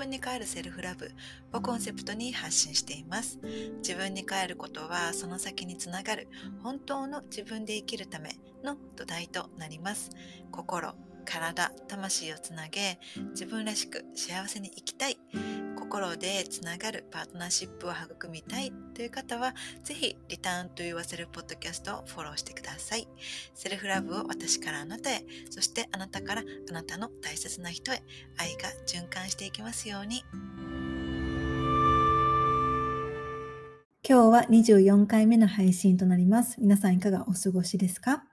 分に帰るセルフラブをコンセプトに発信しています。自分に帰ることはその先につながる本当の自分で生きるための土台となります。心、体、魂をつなげ自分らしく幸せに生きたい。心でつながるパートナーシップを育みたいという方は、ぜひ、リターンと言わせるポッドキャストをフォローしてください。セルフラブを私からあなたへ、そしてあなたからあなたの大切な人へ、愛が循環していきますように。今日は24回目の配信となります。皆さんいかがお過ごしですか？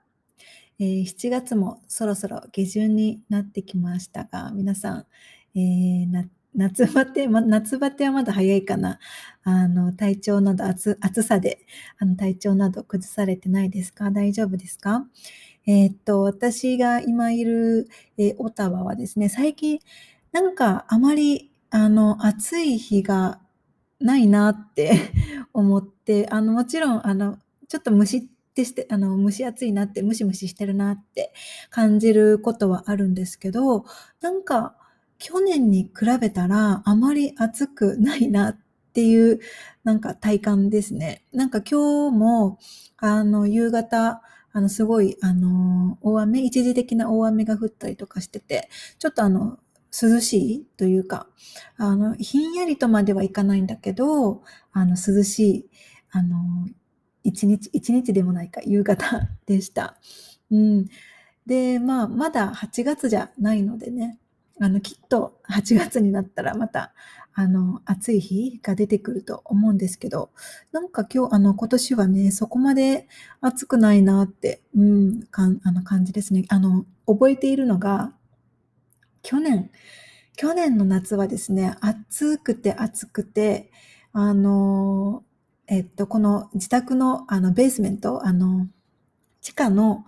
えー、7月もそろそろ下旬になってきましたが、皆さん、えー、夏バテ、ま、夏バテはまだ早いかな。あの、体調など暑、暑さで、あの、体調など崩されてないですか？大丈夫ですか？えー、っと、私が今いる、えー、オタワはですね、最近、なんかあまり、あの、暑い日がないなって 思って、あの、もちろん、あの、ちょっと蒸しってして、あの、蒸し暑いなって、ムシムシしてるなって感じることはあるんですけど、なんか、去年に比べたらあまり暑くないなっていうなんか体感ですね。なんか今日もあの夕方あのすごいあの大雨、一時的な大雨が降ったりとかしてて、ちょっとあの涼しいというか、あのひんやりとまではいかないんだけど、あの涼しい、あの一日、一日でもないか夕方でした。うん。で、まあまだ8月じゃないのでね、あの、きっと8月になったらまた、あの、暑い日が出てくると思うんですけど、なんか今日、あの、今年はね、そこまで暑くないなって、うん、かんあの感じですね。あの、覚えているのが、去年、去年の夏はですね、暑くて暑くて、あの、えっと、この自宅のあのベースメント、あの、地下の、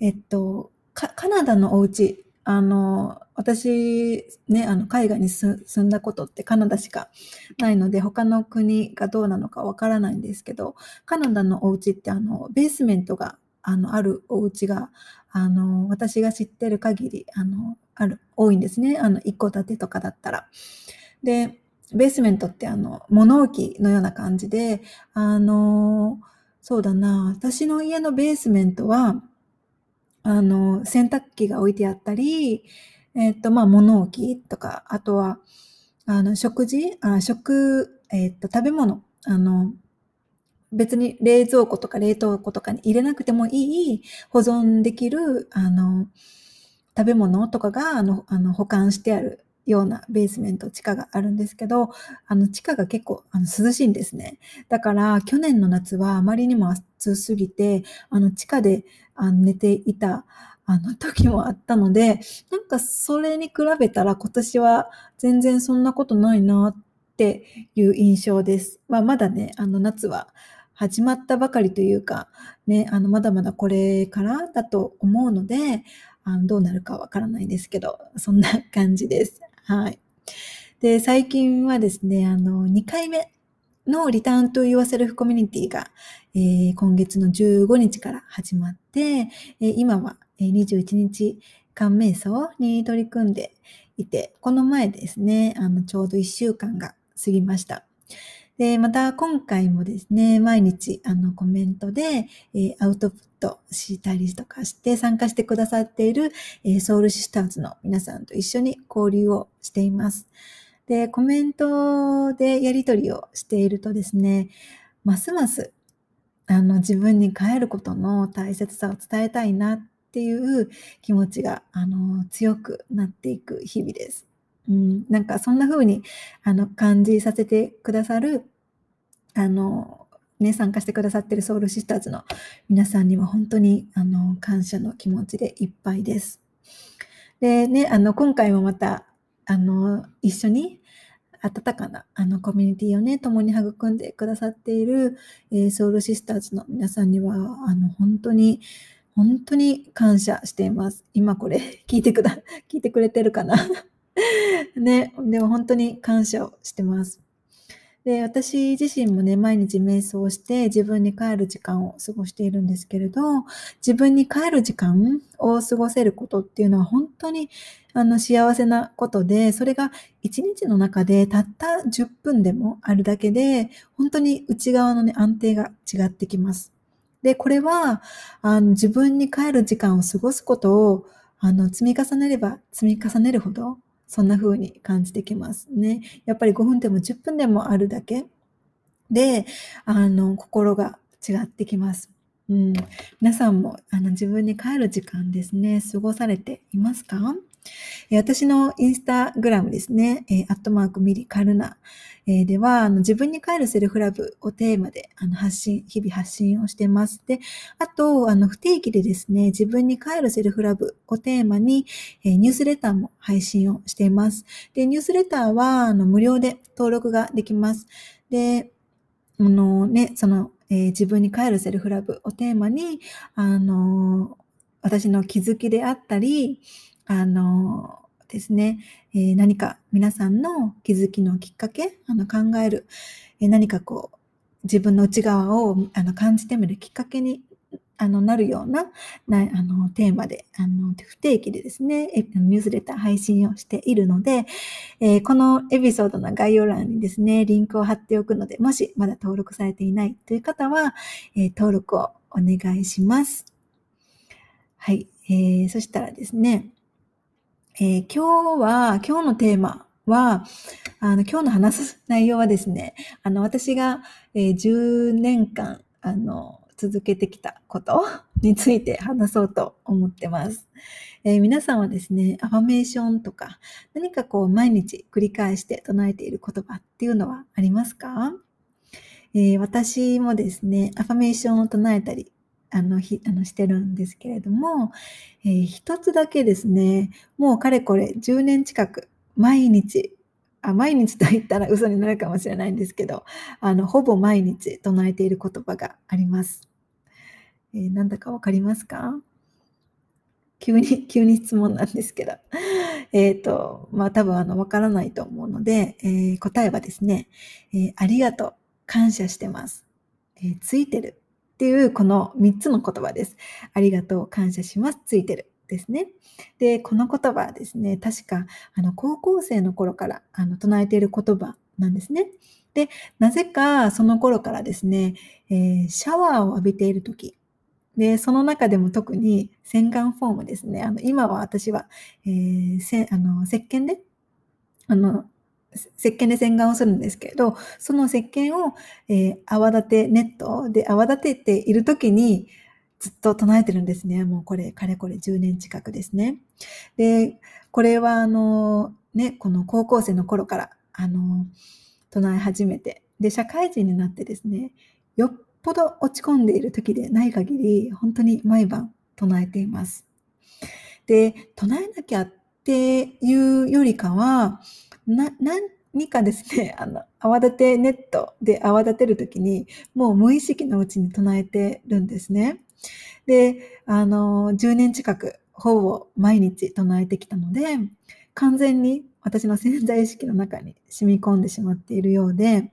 えっと、カナダのお家あの、私、ね、あの、海外に住んだことってカナダしかないので、他の国がどうなのかわからないんですけど、カナダのお家って、あの、ベースメントが、あの、あるお家が、あの、私が知ってる限り、あの、ある、多いんですね。あの、一戸建てとかだったら。で、ベースメントってあの、物置のような感じで、あの、そうだな、私の家のベースメントは、あの、洗濯機が置いてあったり、えっ、と、まあ、物置とか、あとは、あの、食事、あ食、えっ、と、食べ物、あの、別に冷蔵庫とか冷凍庫とかに入れなくてもいい保存できる、あの、食べ物とかが、あの、あの保管してあるようなベースメント、地下があるんですけど、あの、地下が結構あの涼しいんですね。だから、去年の夏はあまりにも暑すぎて、あの、地下であの寝ていた、あの時もあったので、なんかそれに比べたら今年は全然そんなことないなっていう印象です。まあ、まだね、あの夏は始まったばかりというか、ね、あのまだまだこれからだと思うので、あのどうなるかわからないですけど、そんな感じです。はい。で、最近はですね、あの、2回目のリターンと言わせるコミュニティが、えー、今月の15日から始まって、えー、今は21日間瞑想に取り組んでいて、この前ですね、あの、ちょうど1週間が過ぎました。で、また今回もですね、毎日あのコメントで、えー、アウトプットしたりとかして参加してくださっている、えー、ソウルシスターズの皆さんと一緒に交流をしています。で、コメントでやり取りをしているとですね、ますますあの自分に帰ることの大切さを伝えたいなっていう気持ちがあの強くなっていく日々です。うん、なんかそんな風にあの感じさせてくださる、あの、ね、参加してくださってるソウルシスターズの皆さんには本当にあの感謝の気持ちでいっぱいです。でね、あの今回もまたあの一緒に温かなあのコミュニティをね、共に育んでくださっている、えー、ソウルシスターズの皆さんには、あの本当に本当に感謝しています。今これ 聞いてくだ、聞いてくれてるかな？ね、でも本当に感謝をしてます。で、私自身もね、毎日瞑想して自分に帰る時間を過ごしているんですけれど、自分に帰る時間を過ごせることっていうのは本当にあの幸せなことで、それが一日の中でたった10分でもあるだけで、本当に内側のね、安定が違ってきます。で、これは、あの自分に帰る時間を過ごすことをあの積み重ねれば積み重ねるほどそんな風に感じてきますね。やっぱり5分でも10分でもあるだけで、あの、心が違ってきます。うん、皆さんもあの自分に帰る時間ですね、過ごされていますか？私のインスタグラムですね、アットマークミリカルナ、では、自分に帰るセルフラブをテーマで発信、日々発信をしてます。で、あと、あの不定期でですね、自分に帰るセルフラブをテーマに、ニュースレターも配信をしています。で、ニュースレターは無料で登録ができます。で、あのね、その、えー、自分に帰るセルフラブをテーマに、あの私の気づきであったり、あのですね、えー、何か皆さんの気づきのきっかけ、あの考える、えー、何かこう、自分の内側をあの感じてみるきっかけにあのなるようななあのテーマであの不定期でですね、ニュースレター配信をしているので、えー、このエピソードの概要欄にですね、リンクを貼っておくので、もしまだ登録されていないという方は、えー、登録をお願いします。はい、えー、そしたらですね、えー、今日は、今日のテーマは、あの、今日の話す内容はですね、あの、私が、えー、10年間、あの、続けてきたことについて話そうと思ってます。えー、皆さんはですね、アファメーションとか、何かこう、毎日繰り返して唱えている言葉っていうのはありますか？えー、私もですね、アファメーションを唱えたり、あの、ひ、あの、してるんですけれども、えー、一つだけですね、もうかれこれ10年近く、毎日、あ、毎日と言ったら嘘になるかもしれないんですけど、あの、ほぼ毎日唱えている言葉があります。えー、なんだかわかりますか？急に、急に質問なんですけど。えっ、と、まあ多分あの、わからないと思うので、えー、答えはですね、えー、ありがとう、感謝してます。えついてる、っていうこの3つの言葉です。ありがとう、感謝します、ついてる。ですね。で、この言葉はですね、確かあの高校生の頃からあの唱えている言葉なんですね。で、なぜかその頃からですね、えー、シャワーを浴びている時で、その中でも特に洗顔フォームですね。あの今は私は、えー、せあの石鹸であの石鹸で洗顔をするんですけれど、その石鹸を、えー、泡立てネットで泡立てている時にずっと唱えてるんですね。もうこれ、かれこれ10年近くですね。で、これはあの、ね、この高校生の頃から、あの、唱え始めて、で、社会人になってですね、よっぽど落ち込んでいる時でない限り、本当に毎晩唱えています。で、唱えなきゃっていうよりかは、な、何かですね、あの、泡立てネットで泡立てるときに、もう無意識のうちに唱えてるんですね。で、あの、10年近く、ほぼ毎日唱えてきたので、完全に私の潜在意識の中に染み込んでしまっているようで、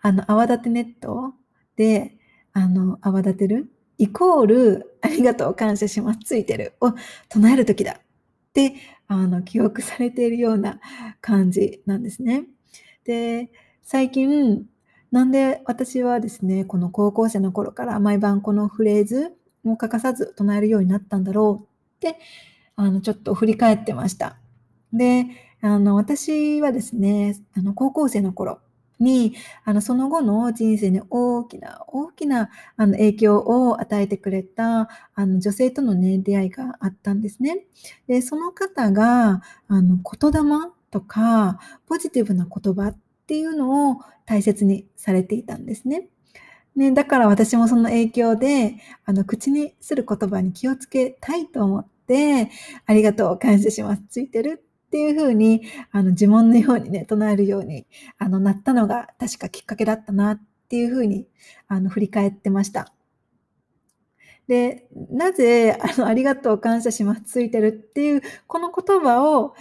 あの、泡立てネットで、あの、泡立てるイコール、ありがとう、感謝します、ついてるを唱えるときだってあの記憶されているような感じなんですね。で、最近、なんで私はですね、この高校生の頃から毎晩このフレーズを欠かさず唱えるようになったんだろうって、あの、ちょっと振り返ってました。で、あの、私はですね、あの、高校生の頃、に、あの、その後の人生に大きな、大きな、あの、影響を与えてくれた、あの、女性とのね、出会いがあったんですね。で、その方が、あの、言霊とか、ポジティブな言葉っていうのを大切にされていたんですね。ね、だから私もその影響で、あの、口にする言葉に気をつけたいと思って、ありがとう、感謝します、ついてるっていうふうに、あの、呪文のようにね、唱えるように、あの、なったのが確かきっかけだったなっていうふうに、あの、振り返ってました。で、なぜ、あの、ありがとう、感謝します、ついてるっていう、この言葉を、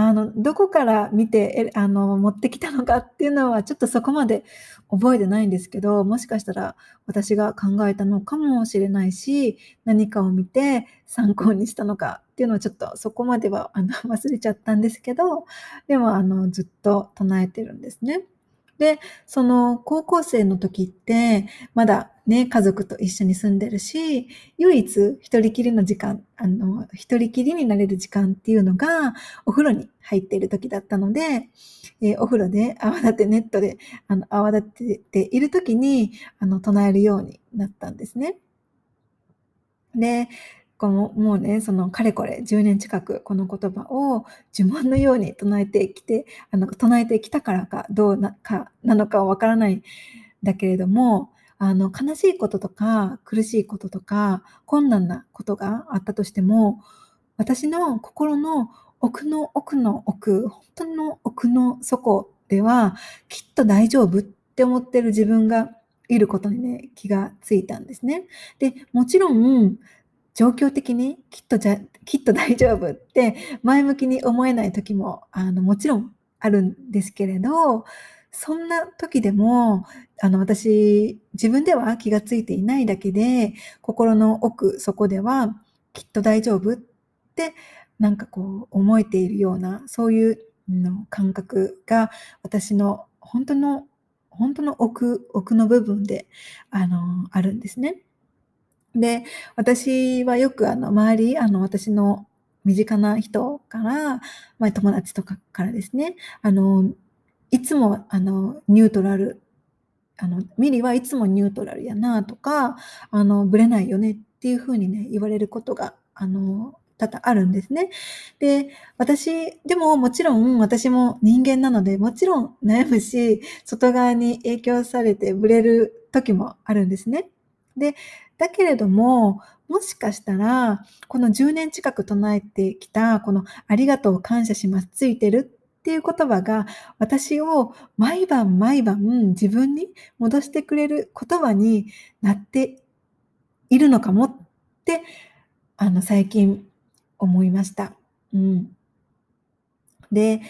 あの、どこから見て、えあの、持ってきたのかっていうのはちょっとそこまで覚えてないんですけど、もしかしたら私が考えたのかもしれないし、何かを見て参考にしたのかっていうのはちょっとそこまではあの忘れちゃったんですけど、でもあのずっと唱えてるんですね。で、その高校生の時って、まだね、家族と一緒に住んでるし、唯一一人きりの時間、あの、一人きりになれる時間っていうのが、お風呂に入っている時だったので、えー、お風呂で泡立てネットで、あの、泡立てている時に、あの、唱えるようになったんですね。で、このもうね、そのかれこれ10年近くこの言葉を呪文のように唱えてきて、あの唱えてきたからかどうなかなのかわからないんだけれども、あの悲しいこととか苦しいこととか困難なことがあったとしても、私の心の奥の奥の奥、本当の奥の底ではきっと大丈夫って思ってる自分がいることにね、気がついたんですね。で、もちろん、状況的にきっとじゃ、きっと大丈夫って前向きに思えない時も、あの、もちろんあるんですけれど、そんな時でも、あの、私、自分では気がついていないだけで、心の奥、そこでは、きっと大丈夫って、なんかこう、思えているような、そういうの感覚が、私の本当の、本当の奥、奥の部分で、あの、あるんですね。で、私はよくあの周り、あの私の身近な人から、まあ、友達とかからですね、あの、いつもあのニュートラル、あの、ミリはいつもニュートラルやなとか、あの、ぶれないよねっていうふうにね、言われることが、あの、多々あるんですね。で、私、でももちろん私も人間なので、もちろん悩むし、外側に影響されてブレる時もあるんですね。で、だけれども、もしかしたら、この10年近く唱えてきた、このありがとう感謝します、ついてるっていう言葉が、私を毎晩毎晩自分に戻してくれる言葉になっているのかもって、あの、最近思いました。うん。で、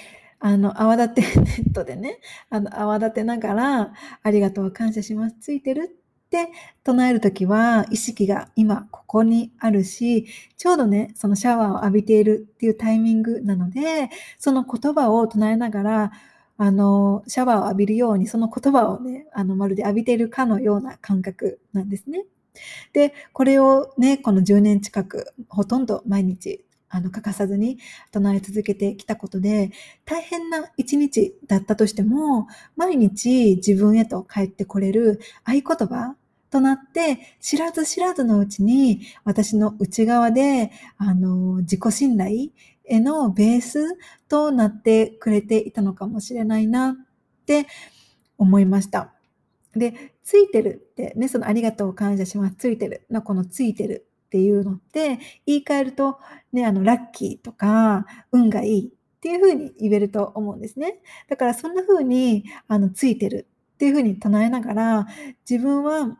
あの、泡立てネットでね、あの、泡立てながら、ありがとう感謝します、ついてるって唱えるときは意識が今ここにあるし、ちょうどね、そのシャワーを浴びているっていうタイミングなので、その言葉を唱えながら、あの、シャワーを浴びるように、その言葉をね、あの、まるで浴びているかのような感覚なんですね。で、これをね、この10年近く、ほとんど毎日あの、欠かさずに唱え続けてきたことで、大変な一日だったとしても、毎日自分へと帰ってこれる合言葉となって、知らず知らずのうちに私の内側で、あの、自己信頼へのベースとなってくれていたのかもしれないなって思いました。で、ついてるってね、そのありがとう感謝します。ついてるのこのついてるっていうのって、言い換えると、ね、あの、ラッキーとか、運がいいっていうふうに言えると思うんですね。だからそんなふうに、あの、ついてるっていうふうに唱えながら、自分は、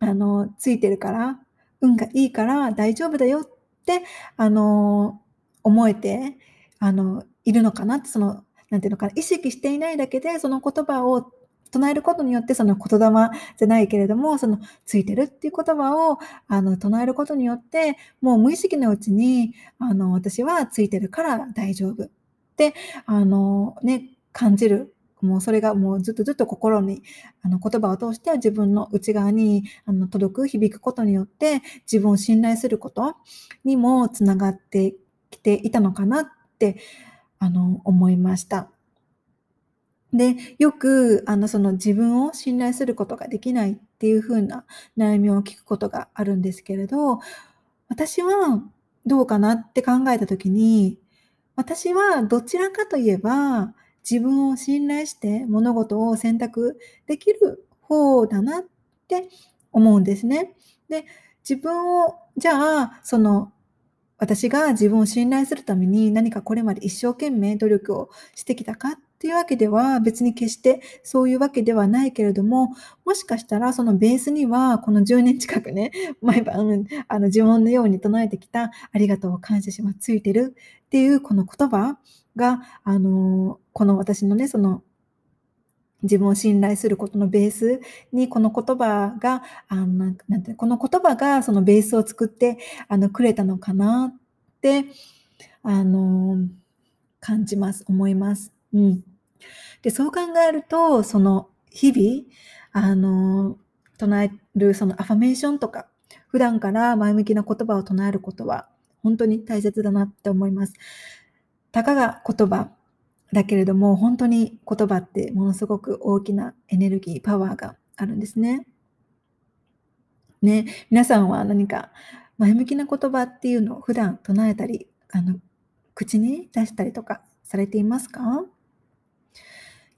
あの、ついてるから、運がいいから大丈夫だよって、あの、思えて、あの、いるのかなって、その、なんていうのかな、意識していないだけで、その言葉を唱えることによって、その言霊じゃないけれども、そのついてるっていう言葉を、あの、唱えることによって、もう無意識のうちに、あの、私はついてるから大丈夫って、あの、ね、感じる。もうそれがもうずっとずっと心に、あの、言葉を通して自分の内側に、あの、届く、響くことによって、自分を信頼することにもつながってきていたのかなって、あの、思いました。で、よく、あの、その自分を信頼することができないっていう風な悩みを聞くことがあるんですけれど、私はどうかなって考えたときに、私はどちらかといえば、自分を信頼して物事を選択できる方だなって思うんですね。で、自分を、じゃあ、その、私が自分を信頼するために何かこれまで一生懸命努力をしてきたかっっていうわけでは別に決してそういうわけではないけれども、もしかしたらそのベースにはこの10年近くね、毎晩あの呪文のように唱えてきたありがとう感謝しますついてるっていうこの言葉が、あの、この私のね、その自分を信頼することのベースにこの言葉が、あのなんてこの言葉がそのベースを作ってあのくれたのかなって、あの、感じます、思います。うん。で、そう考えると、その日々、あの、唱えるそのアファメーションとか、普段から前向きな言葉を唱えることは本当に大切だなって思います。たかが言葉だけれども、本当に言葉ってものすごく大きなエネルギー、パワーがあるんですね。ね、皆さんは何か前向きな言葉っていうのを普段唱えたり、あの、口に出したりとかされていますか？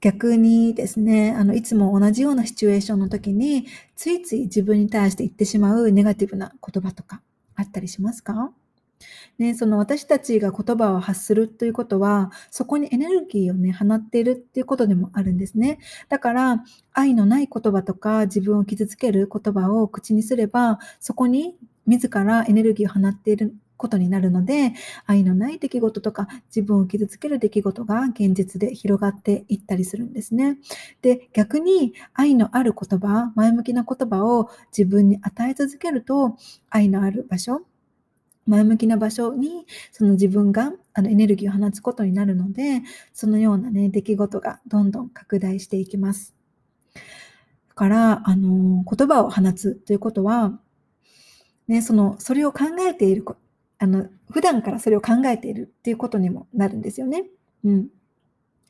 逆にですね、あの、いつも同じようなシチュエーションの時に、ついつい自分に対して言ってしまうネガティブな言葉とかあったりしますか？ね、その私たちが言葉を発するということは、そこにエネルギーをね、放っているっていうことでもあるんですね。だから、愛のない言葉とか自分を傷つける言葉を口にすれば、そこに自らエネルギーを放っていることになるので、愛のない出来事とか自分を傷つける出来事が現実で広がっていったりするんですね。で、逆に愛のある言葉、前向きな言葉を自分に与え続けると、愛のある場所、前向きな場所にその自分があのエネルギーを放つことになるので、そのようなね、出来事がどんどん拡大していきます。だから、あの、言葉を放つということは、ね、その、それを考えているあの、普段からそれを考えているっていうことにもなるんですよね。うん。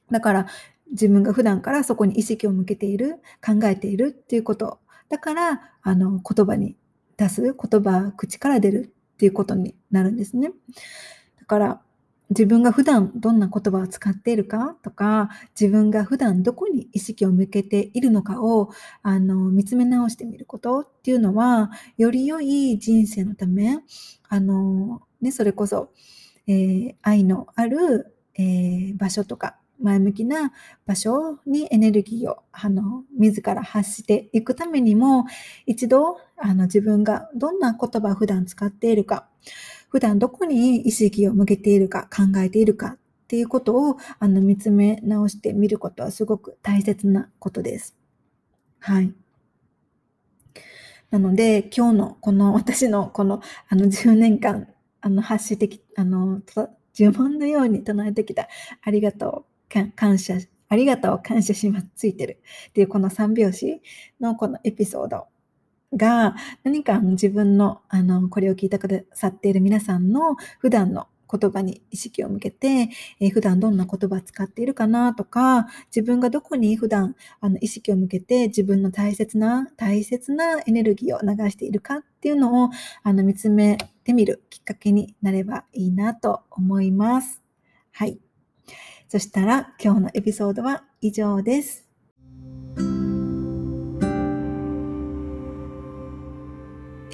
だから、自分が普段からそこに意識を向けている、考えているっていうこと。だから、あの、言葉に出す、言葉、口から出るっていうことになるんですね。だから、自分が普段どんな言葉を使っているかとか、自分が普段どこに意識を向けているのかをあの見つめ直してみることっていうのは、より良い人生のため、あの、ね、それこそ、えー、愛のある、えー、場所とか、前向きな場所にエネルギーをあの自ら発していくためにも一度あの自分がどんな言葉を普段使っているか普段どこに意識を向けているか考えているかっていうことをあの見つめ直してみることはすごく大切なことです。はい。なので、今日のこの私のこのあの10年間あの発してき、あの、呪文のように唱えてきたありがとう、感謝、ありがとう、感謝します、ついてるっていうこの3拍子のこのエピソードが何か自分のあのこれを聞いてくださっている皆さんの普段の言葉に意識を向けて、えー、普段どんな言葉使っているかなとか、自分がどこに普段あの意識を向けて自分の大切な、大切なエネルギーを流しているかっていうのをあの見つめてみるきっかけになればいいなと思います。はい。そしたら今日のエピソードは以上です。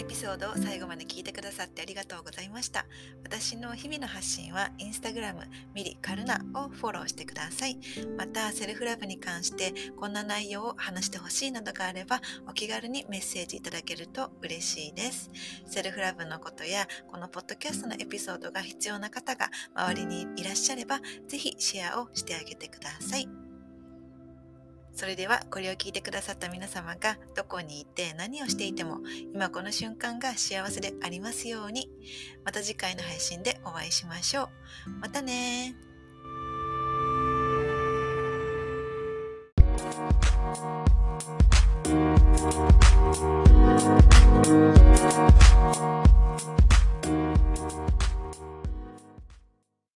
ピソードを最後まで聞いてくださってありがとうございました。私の日々の発信はインスタグラムミリカルナをフォローしてください。また、セルフラブに関してこんな内容を話してほしいなどがあればお気軽にメッセージいただけると嬉しいです。セルフラブのことやこのポッドキャストのエピソードが必要な方が周りにいらっしゃればぜひシェアをしてあげてください。それではこれを聞いてくださった皆様がどこにいて何をしていても今この瞬間が幸せでありますようにまた次回の配信でお会いしましょう。またね